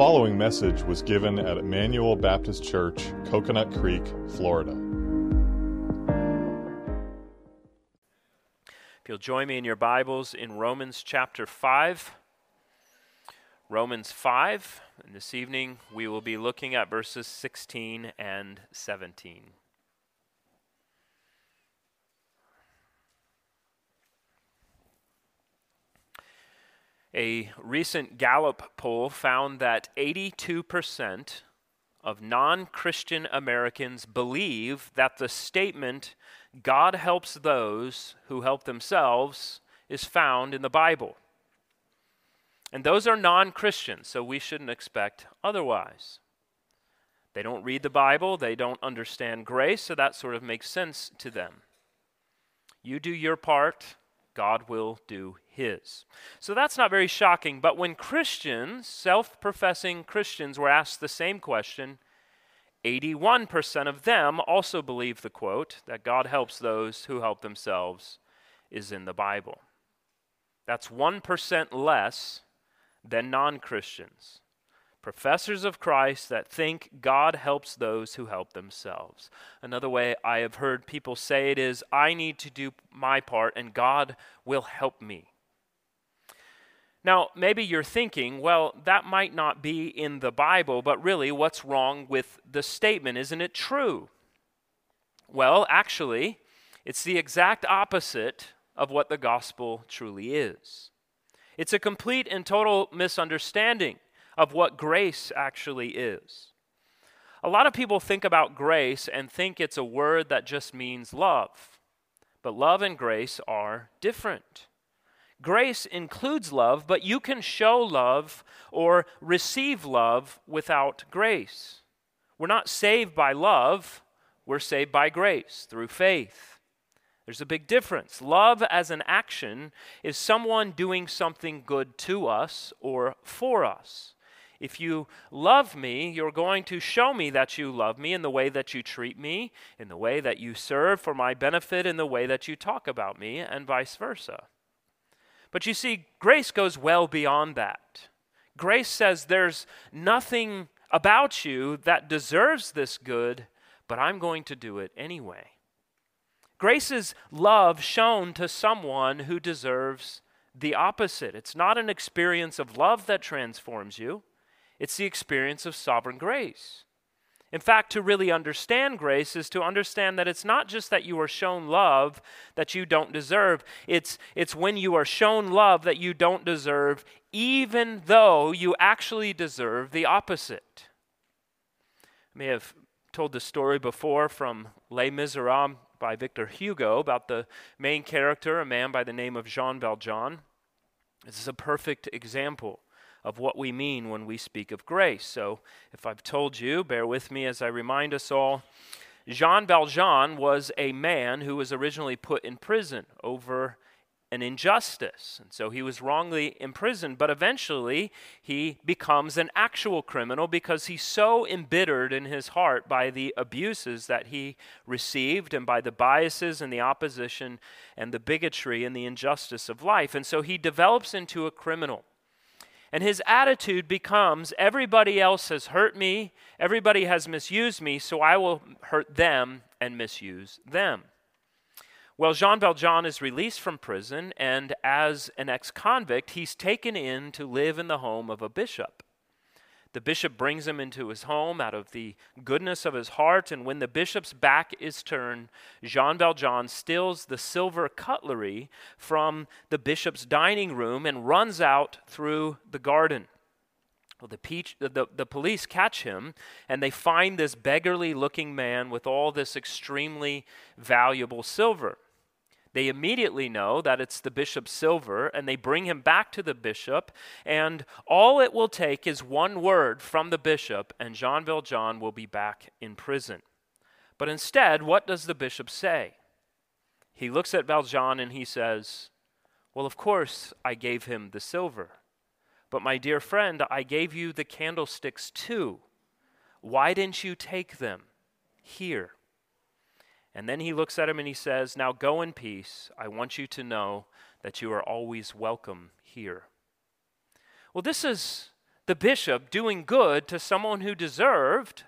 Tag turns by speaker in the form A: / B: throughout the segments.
A: following message was given at Emmanuel Baptist Church, Coconut Creek, Florida.
B: If you'll join me in your Bibles in Romans chapter 5. Romans 5, and this evening we will be looking at verses 16 and 17. A recent Gallup poll found that 82% of non Christian Americans believe that the statement, God helps those who help themselves, is found in the Bible. And those are non Christians, so we shouldn't expect otherwise. They don't read the Bible, they don't understand grace, so that sort of makes sense to them. You do your part, God will do his. So that's not very shocking, but when Christians, self professing Christians, were asked the same question, 81% of them also believe the quote that God helps those who help themselves is in the Bible. That's 1% less than non Christians professors of Christ that think God helps those who help themselves. Another way I have heard people say it is, I need to do my part and God will help me. Now, maybe you're thinking, well, that might not be in the Bible, but really, what's wrong with the statement? Isn't it true? Well, actually, it's the exact opposite of what the gospel truly is. It's a complete and total misunderstanding of what grace actually is. A lot of people think about grace and think it's a word that just means love. But love and grace are different. Grace includes love, but you can show love or receive love without grace. We're not saved by love, we're saved by grace through faith. There's a big difference. Love as an action is someone doing something good to us or for us. If you love me, you're going to show me that you love me in the way that you treat me, in the way that you serve for my benefit, in the way that you talk about me, and vice versa. But you see, grace goes well beyond that. Grace says there's nothing about you that deserves this good, but I'm going to do it anyway. Grace is love shown to someone who deserves the opposite. It's not an experience of love that transforms you, it's the experience of sovereign grace. In fact, to really understand grace is to understand that it's not just that you are shown love that you don't deserve. It's, it's when you are shown love that you don't deserve, even though you actually deserve the opposite. I may have told the story before from Les Miserables by Victor Hugo about the main character, a man by the name of Jean Valjean. This is a perfect example of what we mean when we speak of grace. So, if I've told you, bear with me as I remind us all. Jean Valjean was a man who was originally put in prison over an injustice. And so he was wrongly imprisoned, but eventually he becomes an actual criminal because he's so embittered in his heart by the abuses that he received and by the biases and the opposition and the bigotry and the injustice of life. And so he develops into a criminal. And his attitude becomes everybody else has hurt me, everybody has misused me, so I will hurt them and misuse them. Well, Jean Valjean is released from prison, and as an ex convict, he's taken in to live in the home of a bishop. The bishop brings him into his home out of the goodness of his heart, and when the bishop's back is turned, Jean Valjean steals the silver cutlery from the bishop's dining room and runs out through the garden. Well, the, peach, the, the police catch him, and they find this beggarly looking man with all this extremely valuable silver. They immediately know that it's the bishop's silver, and they bring him back to the bishop. And all it will take is one word from the bishop, and Jean Valjean will be back in prison. But instead, what does the bishop say? He looks at Valjean and he says, Well, of course, I gave him the silver. But my dear friend, I gave you the candlesticks too. Why didn't you take them? Here. And then he looks at him and he says, Now go in peace. I want you to know that you are always welcome here. Well, this is the bishop doing good to someone who deserved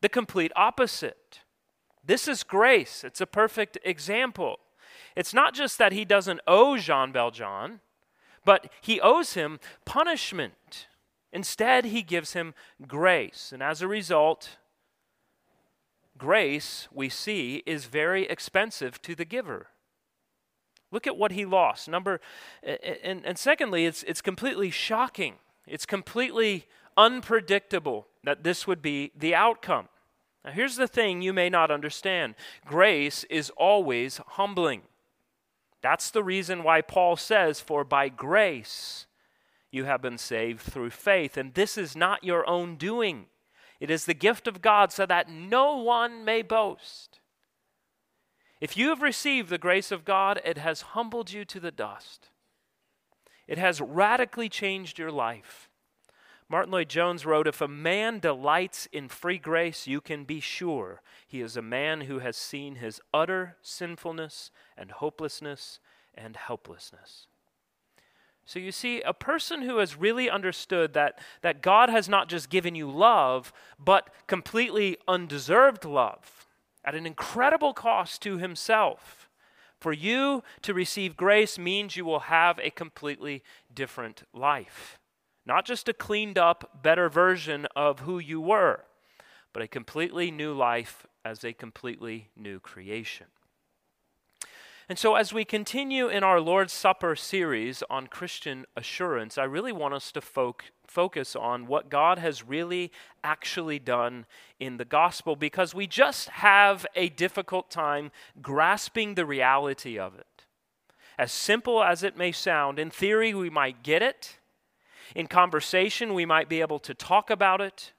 B: the complete opposite. This is grace. It's a perfect example. It's not just that he doesn't owe Jean Valjean, but he owes him punishment. Instead, he gives him grace. And as a result, grace, we see, is very expensive to the giver. Look at what he lost. Number and, and secondly, it's it's completely shocking. It's completely unpredictable that this would be the outcome. Now here's the thing you may not understand. Grace is always humbling. That's the reason why Paul says, For by grace you have been saved through faith. And this is not your own doing, it is the gift of God so that no one may boast. If you have received the grace of God, it has humbled you to the dust. It has radically changed your life. Martyn Lloyd-Jones wrote If a man delights in free grace, you can be sure he is a man who has seen his utter sinfulness and hopelessness and helplessness. So you see, a person who has really understood that, that God has not just given you love, but completely undeserved love at an incredible cost to himself. For you to receive grace means you will have a completely different life. Not just a cleaned up, better version of who you were, but a completely new life as a completely new creation. And so, as we continue in our Lord's Supper series on Christian assurance, I really want us to fo- focus on what God has really actually done in the gospel because we just have a difficult time grasping the reality of it. As simple as it may sound, in theory, we might get it. In conversation, we might be able to talk about it.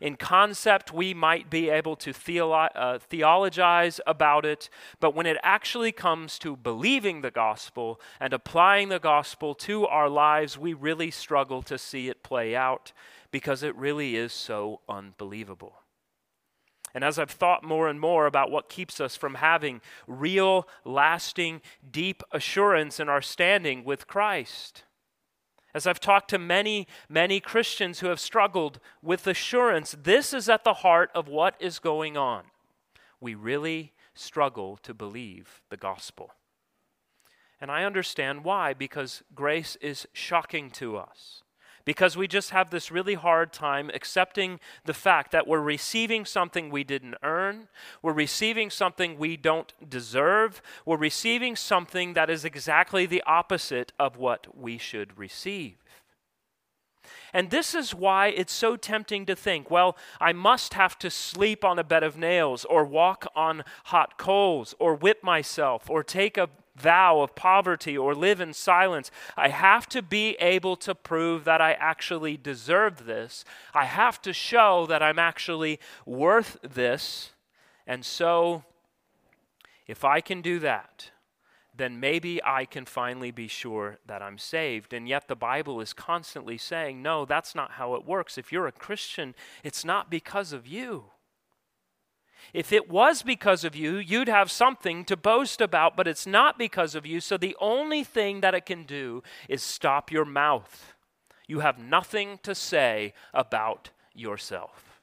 B: In concept, we might be able to theolo- uh, theologize about it, but when it actually comes to believing the gospel and applying the gospel to our lives, we really struggle to see it play out because it really is so unbelievable. And as I've thought more and more about what keeps us from having real, lasting, deep assurance in our standing with Christ, as I've talked to many, many Christians who have struggled with assurance, this is at the heart of what is going on. We really struggle to believe the gospel. And I understand why, because grace is shocking to us because we just have this really hard time accepting the fact that we're receiving something we didn't earn, we're receiving something we don't deserve, we're receiving something that is exactly the opposite of what we should receive. And this is why it's so tempting to think, well, I must have to sleep on a bed of nails, or walk on hot coals, or whip myself, or take a vow of poverty or live in silence. I have to be able to prove that I actually deserve this. I have to show that I'm actually worth this. And so, if I can do that, then maybe I can finally be sure that I'm saved. And yet the Bible is constantly saying, no, that's not how it works. If you're a Christian, it's not because of you. If it was because of you, you'd have something to boast about, but it's not because of you. So the only thing that it can do is stop your mouth. You have nothing to say about yourself.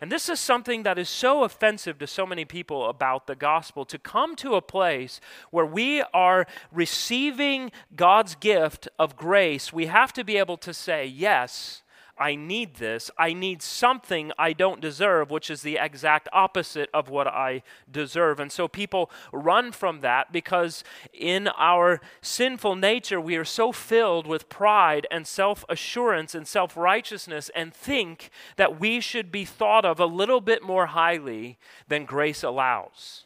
B: And this is something that is so offensive to so many people about the gospel to come to a place where we are receiving God's gift of grace. We have to be able to say, Yes, I need this. I need something I don't deserve, which is the exact opposite of what I deserve. And so people run from that because in our sinful nature, we are so filled with pride and self assurance and self righteousness and think that we should be thought of a little bit more highly than grace allows.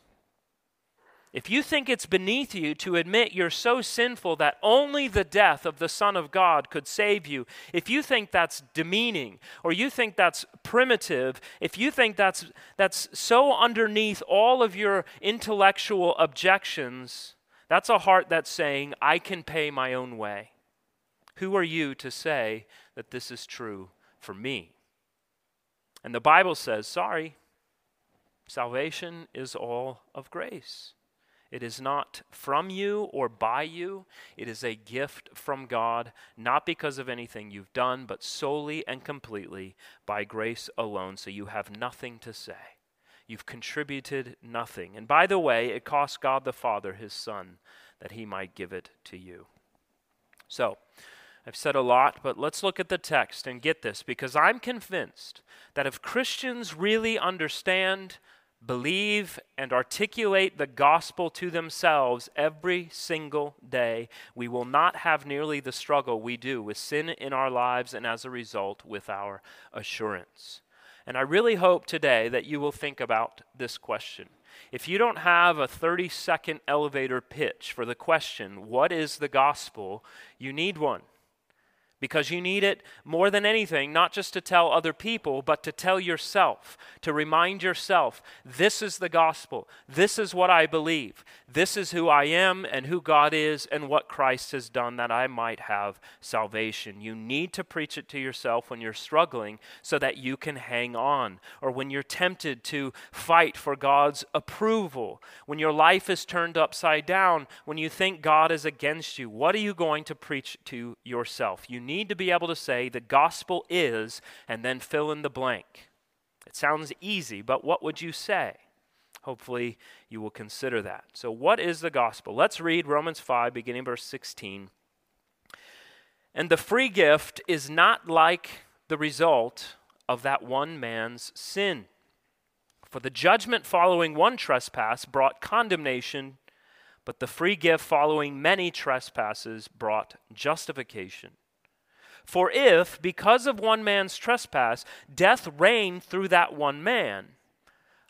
B: If you think it's beneath you to admit you're so sinful that only the death of the Son of God could save you, if you think that's demeaning or you think that's primitive, if you think that's, that's so underneath all of your intellectual objections, that's a heart that's saying, I can pay my own way. Who are you to say that this is true for me? And the Bible says, sorry, salvation is all of grace. It is not from you or by you. It is a gift from God, not because of anything you've done, but solely and completely by grace alone. So you have nothing to say. You've contributed nothing. And by the way, it cost God the Father his Son that he might give it to you. So, I've said a lot, but let's look at the text and get this because I'm convinced that if Christians really understand, believe, and articulate the gospel to themselves every single day, we will not have nearly the struggle we do with sin in our lives and as a result with our assurance. And I really hope today that you will think about this question. If you don't have a 30 second elevator pitch for the question, What is the gospel? you need one because you need it more than anything, not just to tell other people, but to tell yourself, to remind yourself this is the gospel. This is what I believe. This is who I am and who God is and what Christ has done that I might have salvation. You need to preach it to yourself when you're struggling so that you can hang on, or when you're tempted to fight for God's approval, when your life is turned upside down, when you think God is against you. What are you going to preach to yourself? You need need to be able to say the gospel is, and then fill in the blank. It sounds easy, but what would you say? Hopefully, you will consider that. So, what is the gospel? Let's read Romans 5, beginning verse 16. And the free gift is not like the result of that one man's sin. For the judgment following one trespass brought condemnation, but the free gift following many trespasses brought justification. For if, because of one man's trespass, death reigned through that one man,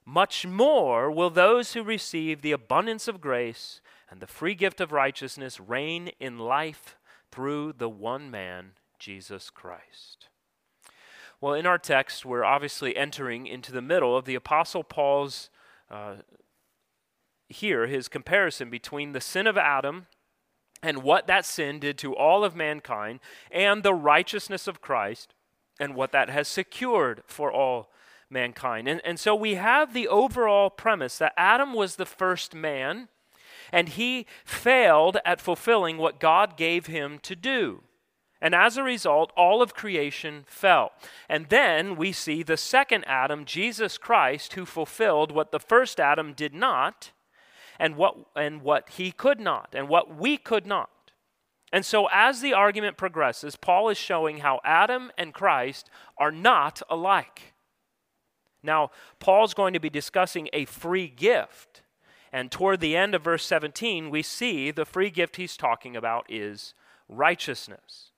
B: much more will those who receive the abundance of grace and the free gift of righteousness reign in life through the one man, Jesus Christ. Well, in our text, we're obviously entering into the middle of the Apostle Paul's uh, here, his comparison between the sin of Adam and what that sin did to all of mankind, and the righteousness of Christ, and what that has secured for all mankind. And, and so we have the overall premise that Adam was the first man, and he failed at fulfilling what God gave him to do. And as a result, all of creation fell. And then we see the second Adam, Jesus Christ, who fulfilled what the first Adam did not and what, and what he could not, and what we could not. And so, as the argument progresses, Paul is showing how Adam and Christ are not alike. Now, Paul's going to be discussing a free gift. And toward the end of verse 17, we see the free gift he's talking about is righteousness.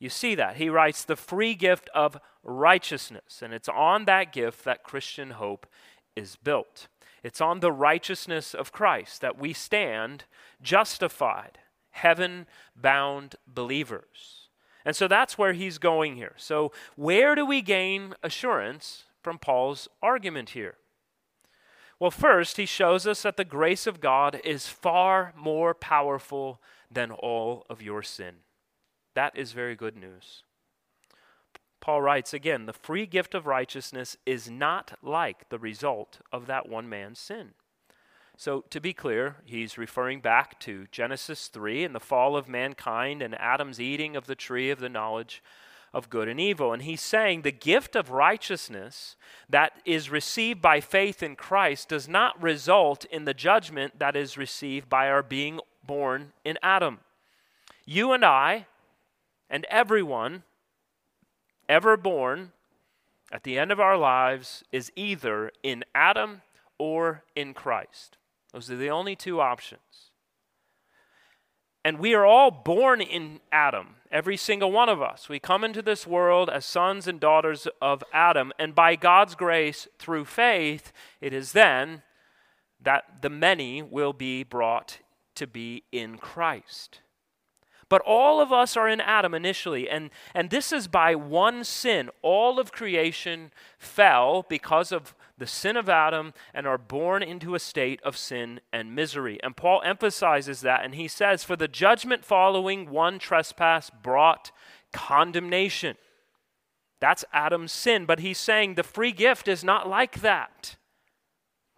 B: You see that. He writes the free gift of righteousness. And it's on that gift that Christian hope is built. It's on the righteousness of Christ that we stand justified, heaven bound believers. And so that's where he's going here. So, where do we gain assurance from Paul's argument here? Well, first, he shows us that the grace of God is far more powerful than all of your sin. That is very good news. Paul writes again, the free gift of righteousness is not like the result of that one man's sin. So, to be clear, he's referring back to Genesis 3 and the fall of mankind and Adam's eating of the tree of the knowledge of good and evil. And he's saying the gift of righteousness that is received by faith in Christ does not result in the judgment that is received by our being born in Adam. You and I, and everyone ever born at the end of our lives is either in Adam or in Christ. Those are the only two options. And we are all born in Adam, every single one of us. We come into this world as sons and daughters of Adam, and by God's grace, through faith, it is then that the many will be brought to be in Christ. But all of us are in Adam initially, and, and this is by one sin. All of creation fell because of the sin of Adam and are born into a state of sin and misery. And Paul emphasizes that, and he says, For the judgment following one trespass brought condemnation. That's Adam's sin, but he's saying the free gift is not like that.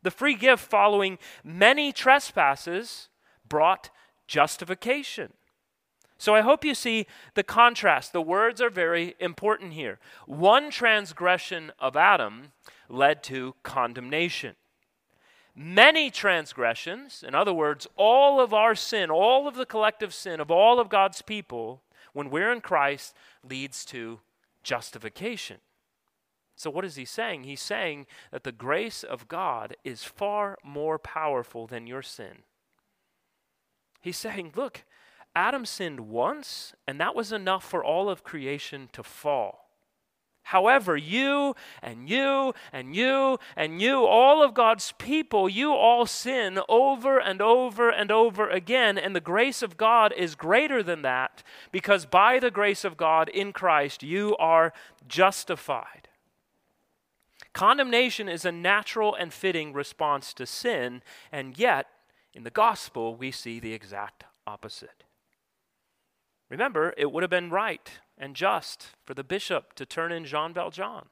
B: The free gift following many trespasses brought justification. So I hope you see the contrast. The words are very important here. One transgression of Adam led to condemnation. Many transgressions, in other words, all of our sin, all of the collective sin of all of God's people, when we're in Christ, leads to justification. So, what is he saying? He's saying that the grace of God is far more powerful than your sin. He's saying, look, Adam sinned once, and that was enough for all of creation to fall. However, you and you and you and you, all of God's people, you all sin over and over and over again. And the grace of God is greater than that because by the grace of God in Christ, you are justified. Condemnation is a natural and fitting response to sin, and yet, in the gospel, we see the exact opposite. Remember, it would have been right and just for the bishop to turn in Jean Valjean.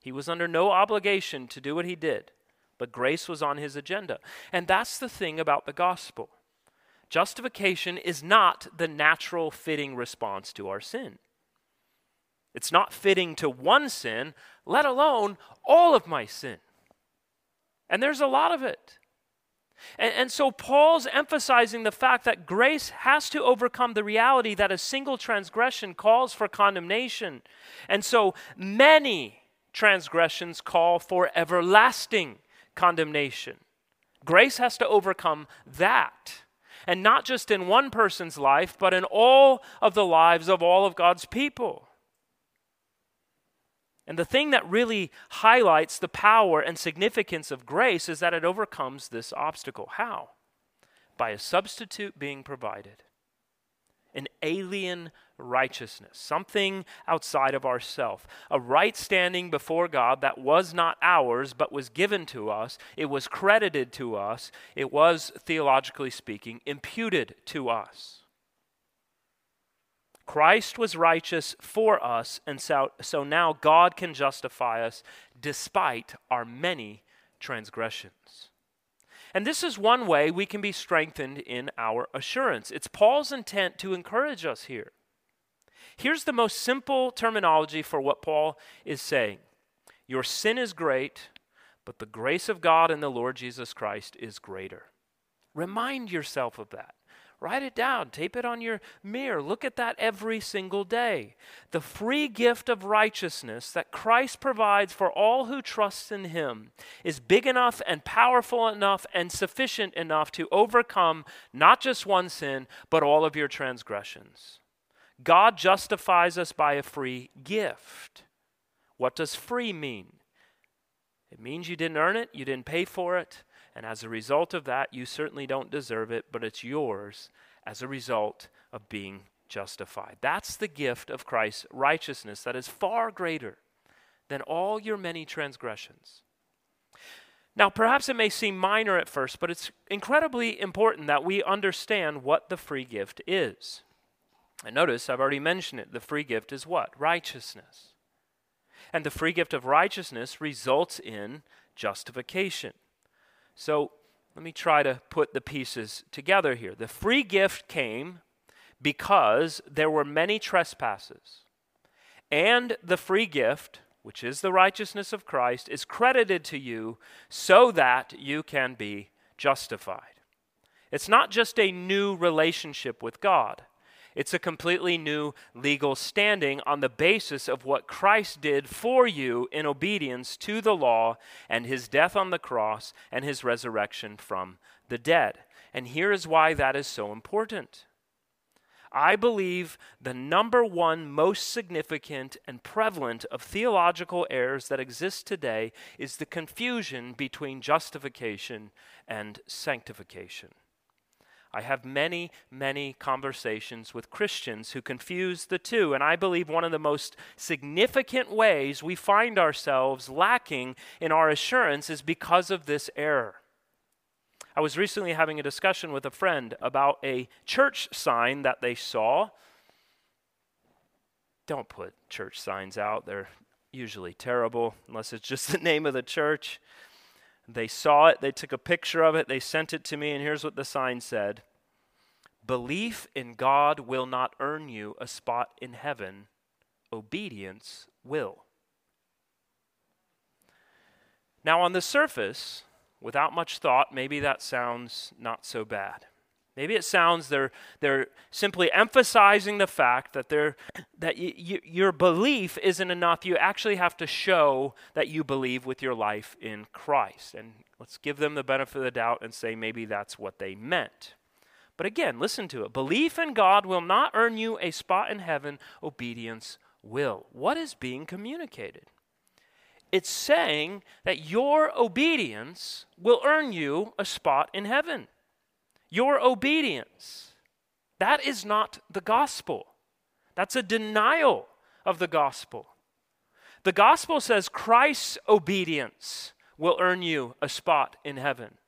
B: He was under no obligation to do what he did, but grace was on his agenda. And that's the thing about the gospel. Justification is not the natural fitting response to our sin. It's not fitting to one sin, let alone all of my sin. And there's a lot of it. And, and, so Paul's emphasizing the fact that grace has to overcome the reality that a single transgression calls for condemnation. And so many transgressions call for everlasting condemnation. Grace has to overcome that. And not just in one person's life, but in all of the lives of all of God's people. And the thing that really highlights the power and significance of grace is that it overcomes this obstacle. How? By a substitute being provided. An alien righteousness, something outside of ourself, a right standing before God that was not ours but was given to us. It was credited to us. It was, theologically speaking, imputed to us. Christ was righteous for us, and so, so now God can justify us despite our many transgressions. And this is one way we can be strengthened in our assurance. It's Paul's intent to encourage us here. Here's the most simple terminology for what Paul is saying Your sin is great, but the grace of God in the Lord Jesus Christ is greater. Remind yourself of that. Write it down, tape it on your mirror. Look at that every single day. The free gift of righteousness that Christ provides for all who trust in him is big enough and powerful enough and sufficient enough to overcome not just one sin, but all of your transgressions. God justifies us by a free gift. What does free mean? It means you didn't earn it, you didn't pay for it, and as a result of that, you certainly don't deserve it, but it's yours as a result of being justified. That's the gift of Christ's righteousness that is far greater than all your many transgressions. Now, perhaps it may seem minor at first, but it's incredibly important that we understand what the free gift is. And notice, I've already mentioned it. The free gift is what? Righteousness. And the free gift of righteousness results in justification. So let me try to put the pieces together here. The free gift came because there were many trespasses. And the free gift, which is the righteousness of Christ, is credited to you so that you can be justified. It's not just a new relationship with God. It's a completely new legal standing on the basis of what Christ did for you in obedience to the law and his death on the cross and his resurrection from the dead. And here is why that is so important. I believe the number one most significant and prevalent of theological errors that exist today is the confusion between justification and sanctification. I have many, many conversations with Christians who confuse the two, and I believe one of the most significant ways we find ourselves lacking in our assurance is because of this error. I was recently having a discussion with a friend about a church sign that they saw. Don't put church signs out, they're usually terrible, unless it's just the name of the church. They saw it, they took a picture of it, they sent it to me, and here's what the sign said. Belief in God will not earn you a spot in heaven, obedience will. Now, on the surface, without much thought, maybe that sounds not so bad. Maybe it sounds they're, they're simply emphasizing the fact that, they're, that y- y- your belief isn't enough. You actually have to show that you believe with your life in Christ. And let's give them the benefit of the doubt and say maybe that's what they meant. But again, listen to it. Belief in God will not earn you a spot in heaven, obedience will. What is being communicated? It's saying that your obedience will earn you a spot in heaven your obedience. That is not the gospel. That's a denial of the gospel. The gospel says Christ's obedience will earn you a spot in heaven.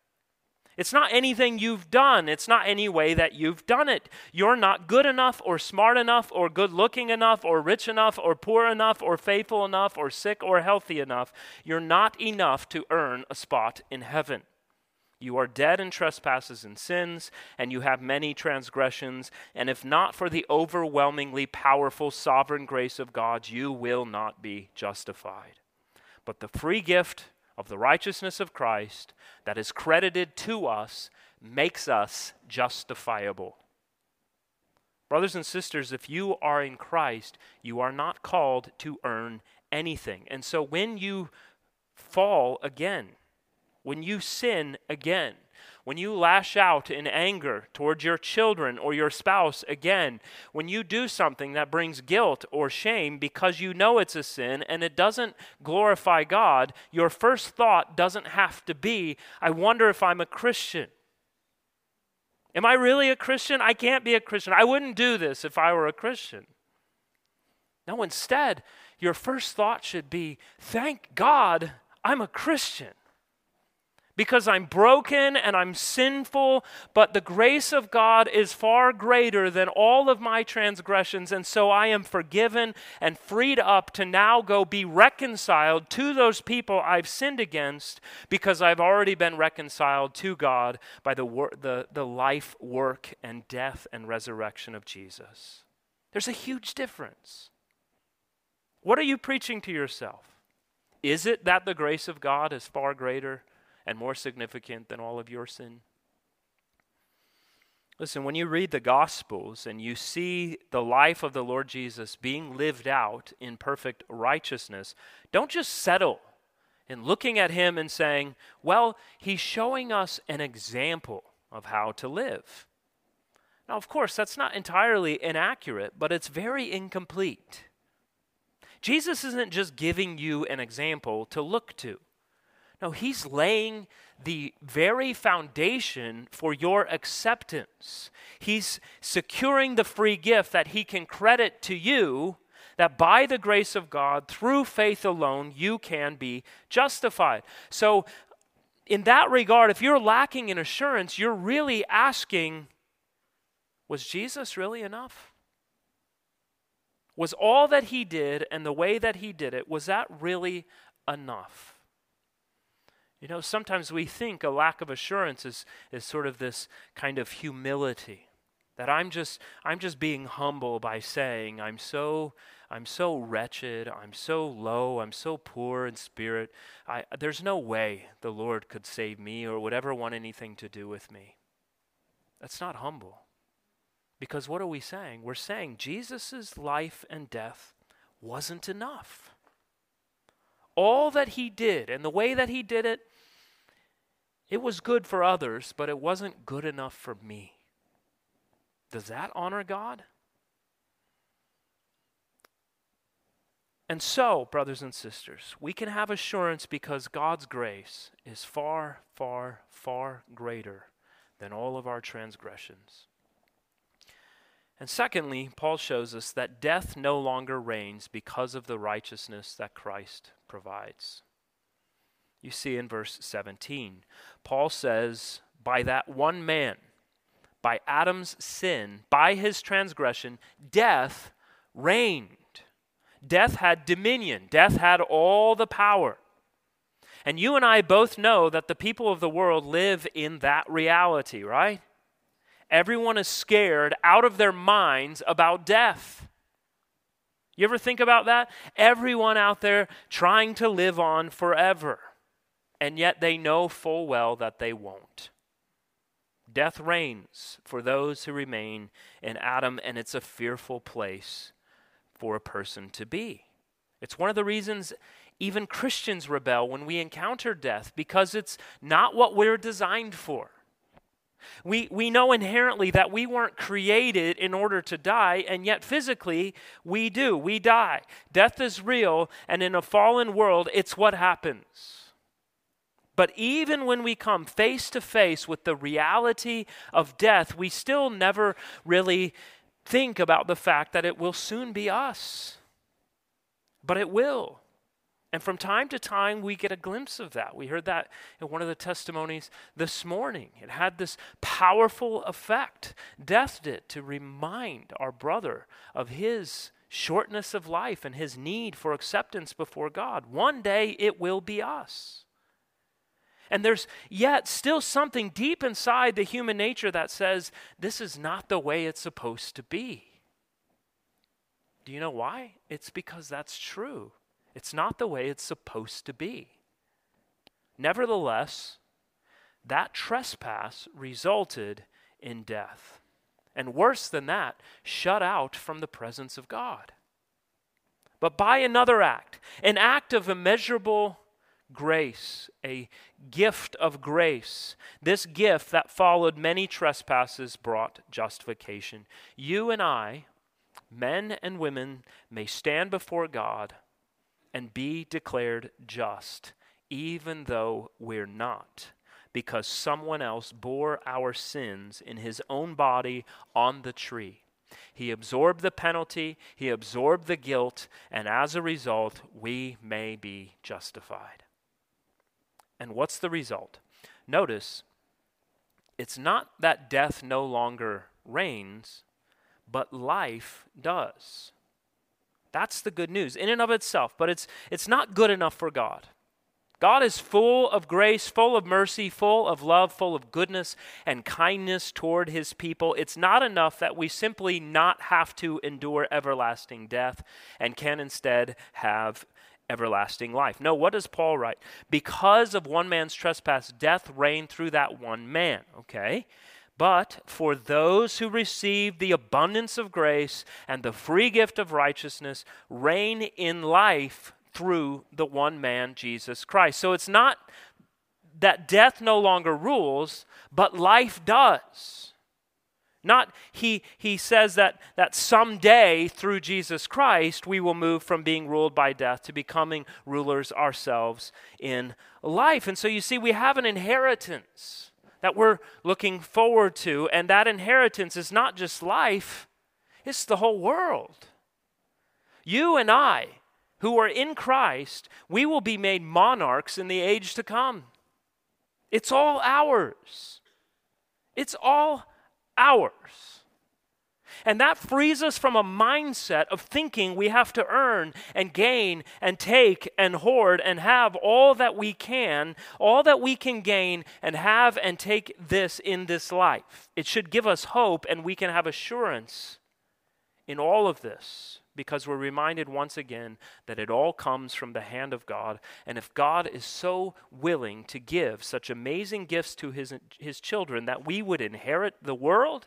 B: It's not anything you've done. It's not any way that you've done it. You're not good enough or smart enough or good looking enough or rich enough or poor enough or faithful enough or sick or healthy enough. You're not enough to earn a spot in heaven. You are dead in trespasses and sins, and you have many transgressions, and if not for the overwhelmingly powerful sovereign grace of God, you will not be justified. But the free gift of the righteousness of Christ that is credited to us makes us justifiable. Brothers and sisters, if you are in Christ, you are not called to earn anything. And so when you fall again, when you sin again, when you lash out in anger towards your children or your spouse again, when you do something that brings guilt or shame because you know it's a sin and it doesn't glorify God, your first thought doesn't have to be, I wonder if I'm a Christian. Am I really a Christian? I can't be a Christian. I wouldn't do this if I were a Christian. No, instead, your first thought should be, thank God I'm a Christian because I'm broken and I'm sinful, but the grace of God is far greater than all of my transgressions, and so I am forgiven and freed up to now go be reconciled to those people I've sinned against because I've already been reconciled to God by the, wor- the, the life, work, and death and resurrection of Jesus. There's a huge difference. What are you preaching to yourself? Is it that the grace of God is far greater and more significant than all of your sin? Listen, when you read the Gospels and you see the life of the Lord Jesus being lived out in perfect righteousness, don't just settle in looking at him and saying, well, he's showing us an example of how to live. Now, of course, that's not entirely inaccurate, but it's very incomplete. Jesus isn't just giving you an example to look to. No, he's laying the very foundation for your acceptance. He's securing the free gift that he can credit to you that by the grace of God, through faith alone, you can be justified. So, in that regard, if you're lacking in assurance, you're really asking, was Jesus really enough? Was all that he did and the way that he did it, was that really enough? You know, sometimes we think a lack of assurance is, is sort of this kind of humility. That I'm just I'm just being humble by saying I'm so I'm so wretched, I'm so low, I'm so poor in spirit. I, there's no way the Lord could save me or would ever want anything to do with me. That's not humble. Because what are we saying? We're saying Jesus' life and death wasn't enough. All that he did and the way that he did it it was good for others, but it wasn't good enough for me. Does that honor God? And so, brothers and sisters, we can have assurance because God's grace is far, far, far greater than all of our transgressions. And secondly, Paul shows us that death no longer reigns because of the righteousness that Christ provides. You see in verse 17, Paul says, By that one man, by Adam's sin, by his transgression, death reigned. Death had dominion, death had all the power. And you and I both know that the people of the world live in that reality, right? Everyone is scared out of their minds about death. You ever think about that? Everyone out there trying to live on forever, and yet they know full well that they won't. Death reigns for those who remain in Adam, and it's a fearful place for a person to be. It's one of the reasons even Christians rebel when we encounter death, because it's not what we're designed for. We, we know inherently that we weren't created in order to die, and yet physically we do. We die. Death is real, and in a fallen world, it's what happens. But even when we come face to face with the reality of death, we still never really think about the fact that it will soon be us. But it will. And from time to time, we get a glimpse of that. We heard that in one of the testimonies this morning. It had this powerful effect. Death did to remind our brother of his shortness of life and his need for acceptance before God. One day it will be us. And there's yet still something deep inside the human nature that says, this is not the way it's supposed to be. Do you know why? It's because that's true. It's not the way it's supposed to be. Nevertheless, that trespass resulted in death. And worse than that, shut out from the presence of God. But by another act, an act of immeasurable grace, a gift of grace. This gift that followed many trespasses brought justification. You and I, men and women, may stand before God and be declared just, even though we're not, because someone else bore our sins in his own body on the tree. He absorbed the penalty, he absorbed the guilt, and as a result, we may be justified. And what's the result? Notice, it's not that death no longer reigns, but life does. That's the good news in and of itself, but it's, it's not good enough for God. God is full of grace, full of mercy, full of love, full of goodness and kindness toward his people. It's not enough that we simply not have to endure everlasting death and can instead have everlasting life. No, what does Paul write? Because of one man's trespass, death reigned through that one man, okay? But for those who receive the abundance of grace and the free gift of righteousness, reign in life through the one man, Jesus Christ. So it's not that death no longer rules, but life does. Not he, he says that, that someday through Jesus Christ we will move from being ruled by death to becoming rulers ourselves in life. And so you see, we have an inheritance that we're looking forward to, and that inheritance is not just life, it's the whole world. You and I, who are in Christ, we will be made monarchs in the age to come. It's all ours. It's all ours. And that frees us from a mindset of thinking we have to earn and gain and take and hoard and have all that we can, all that we can gain and have and take this in this life. It should give us hope and we can have assurance in all of this because we're reminded once again that it all comes from the hand of God. And if God is so willing to give such amazing gifts to his, his children that we would inherit the world,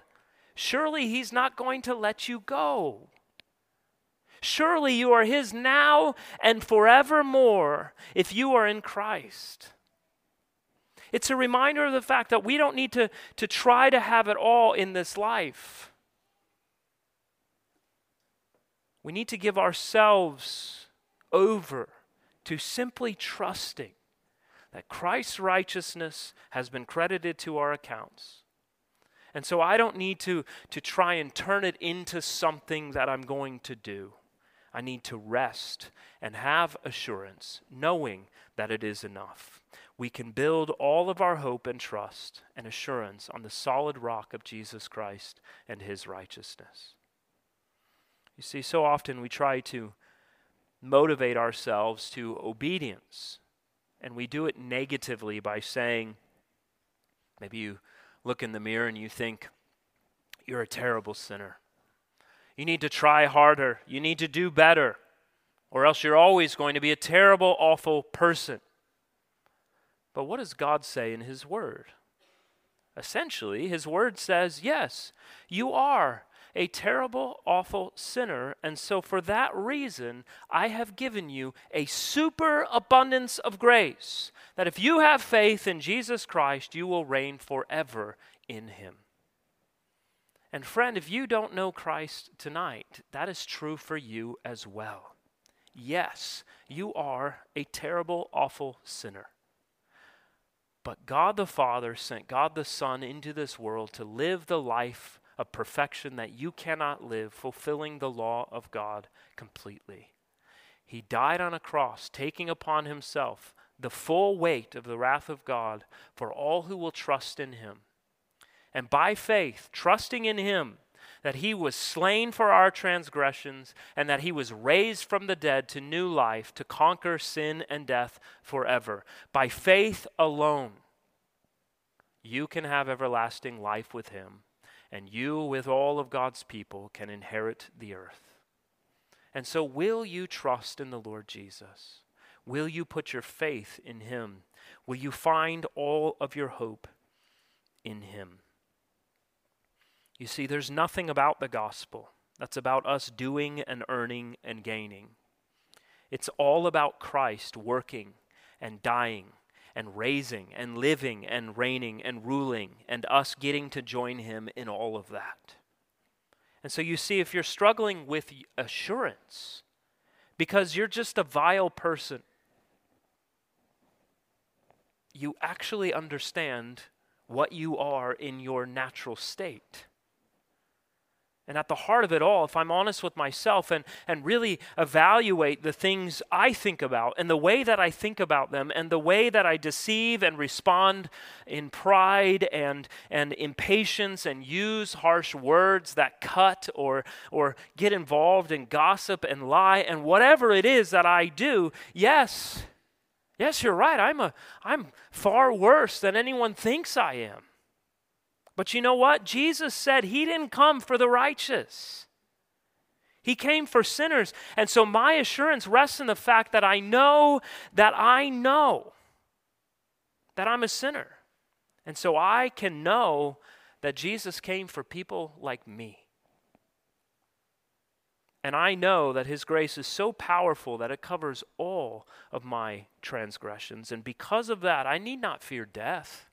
B: surely he's not going to let you go. Surely you are his now and forevermore if you are in Christ. It's a reminder of the fact that we don't need to, to try to have it all in this life. We need to give ourselves over to simply trusting that Christ's righteousness has been credited to our accounts. And so I don't need to, to try and turn it into something that I'm going to do. I need to rest and have assurance, knowing that it is enough. We can build all of our hope and trust and assurance on the solid rock of Jesus Christ and his righteousness. You see, so often we try to motivate ourselves to obedience And we do it negatively by saying, maybe you look in the mirror and you think, you're a terrible sinner. You need to try harder. You need to do better, or else you're always going to be a terrible, awful person. But what does God say in His Word? Essentially, His Word says, yes, you are a terrible, awful sinner, and so for that reason, I have given you a super abundance of grace that if you have faith in Jesus Christ, you will reign forever in Him. And friend, if you don't know Christ tonight, that is true for you as well. Yes, you are a terrible, awful sinner. But God the Father sent God the Son into this world to live the life of perfection that you cannot live, fulfilling the law of God completely. He died on a cross, taking upon himself the full weight of the wrath of God for all who will trust in him. And by faith, trusting in him, that he was slain for our transgressions and that he was raised from the dead to new life to conquer sin and death forever. By faith alone, you can have everlasting life with him, and you, with all of God's people, can inherit the earth. And so, will you trust in the Lord Jesus? Will you put your faith in him? Will you find all of your hope in him? You see, there's nothing about the gospel that's about us doing and earning and gaining. It's all about Christ working and dying and raising and living and reigning and ruling and us getting to join him in all of that. And so you see, if you're struggling with assurance because you're just a vile person, you actually understand what you are in your natural state. And at the heart of it all, if I'm honest with myself and, and really evaluate the things I think about and the way that I think about them and the way that I deceive and respond in pride and, and impatience and use harsh words that cut or, or get involved in gossip and lie and whatever it is that I do, yes, yes, you're right. I'm, a, I'm far worse than anyone thinks I am. But you know what? Jesus said he didn't come for the righteous. He came for sinners. And so my assurance rests in the fact that I know that I know that I'm a sinner. And so I can know that Jesus came for people like me. And I know that His grace is so powerful that it covers all of my transgressions. And because of that, I need not fear death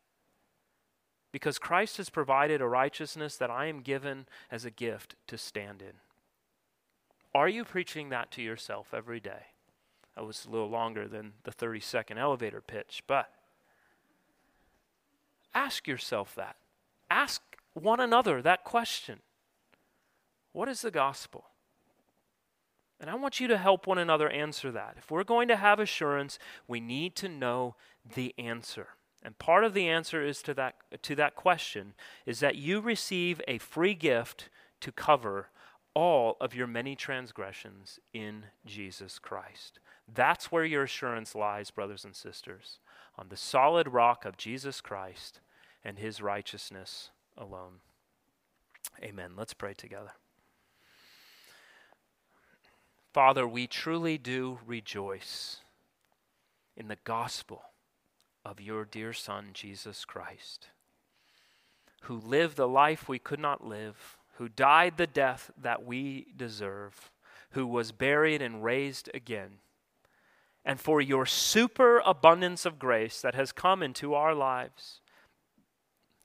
B: because Christ has provided a righteousness that I am given as a gift to stand in. Are you preaching that to yourself every day? That was a little longer than the 30 second elevator pitch, but ask yourself that. Ask one another that question What is the gospel? And I want you to help one another answer that. If we're going to have assurance, we need to know the answer. And part of the answer is to that, to that question is that you receive a free gift to cover all of your many transgressions in Jesus Christ. That's where your assurance lies, brothers and sisters, on the solid rock of Jesus Christ and his righteousness alone. Amen. Let's pray together. Father, we truly do rejoice in the gospel of your dear Son, Jesus Christ, who lived the life we could not live, who died the death that we deserve, who was buried and raised again, and for your super abundance of grace that has come into our lives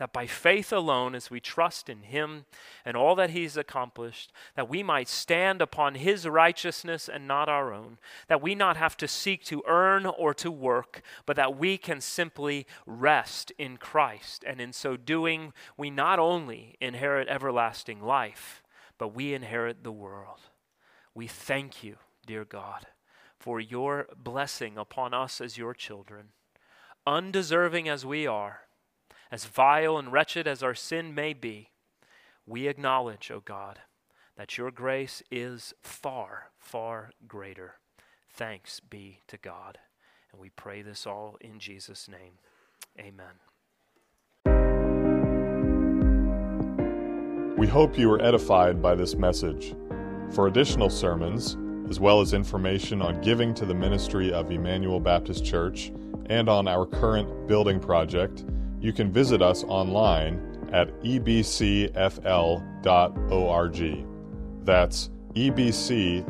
B: that by faith alone, as we trust in Him and all that He's accomplished, that we might stand upon His righteousness and not our own, that we not have to seek to earn or to work, but that we can simply rest in Christ. And in so doing, we not only inherit everlasting life, but we inherit the world. We thank you, dear God, for your blessing upon us as your children, undeserving as we are as vile and wretched as our sin may be, we acknowledge, O God, that your grace is far, far greater. Thanks be to God. And we pray this all in Jesus' name. Amen.
A: We hope you were edified by this message. For additional sermons, as well as information on giving to the ministry of Emmanuel Baptist Church and on our current building project, you can visit us online at ebcfl.org. That's ebcfl.org.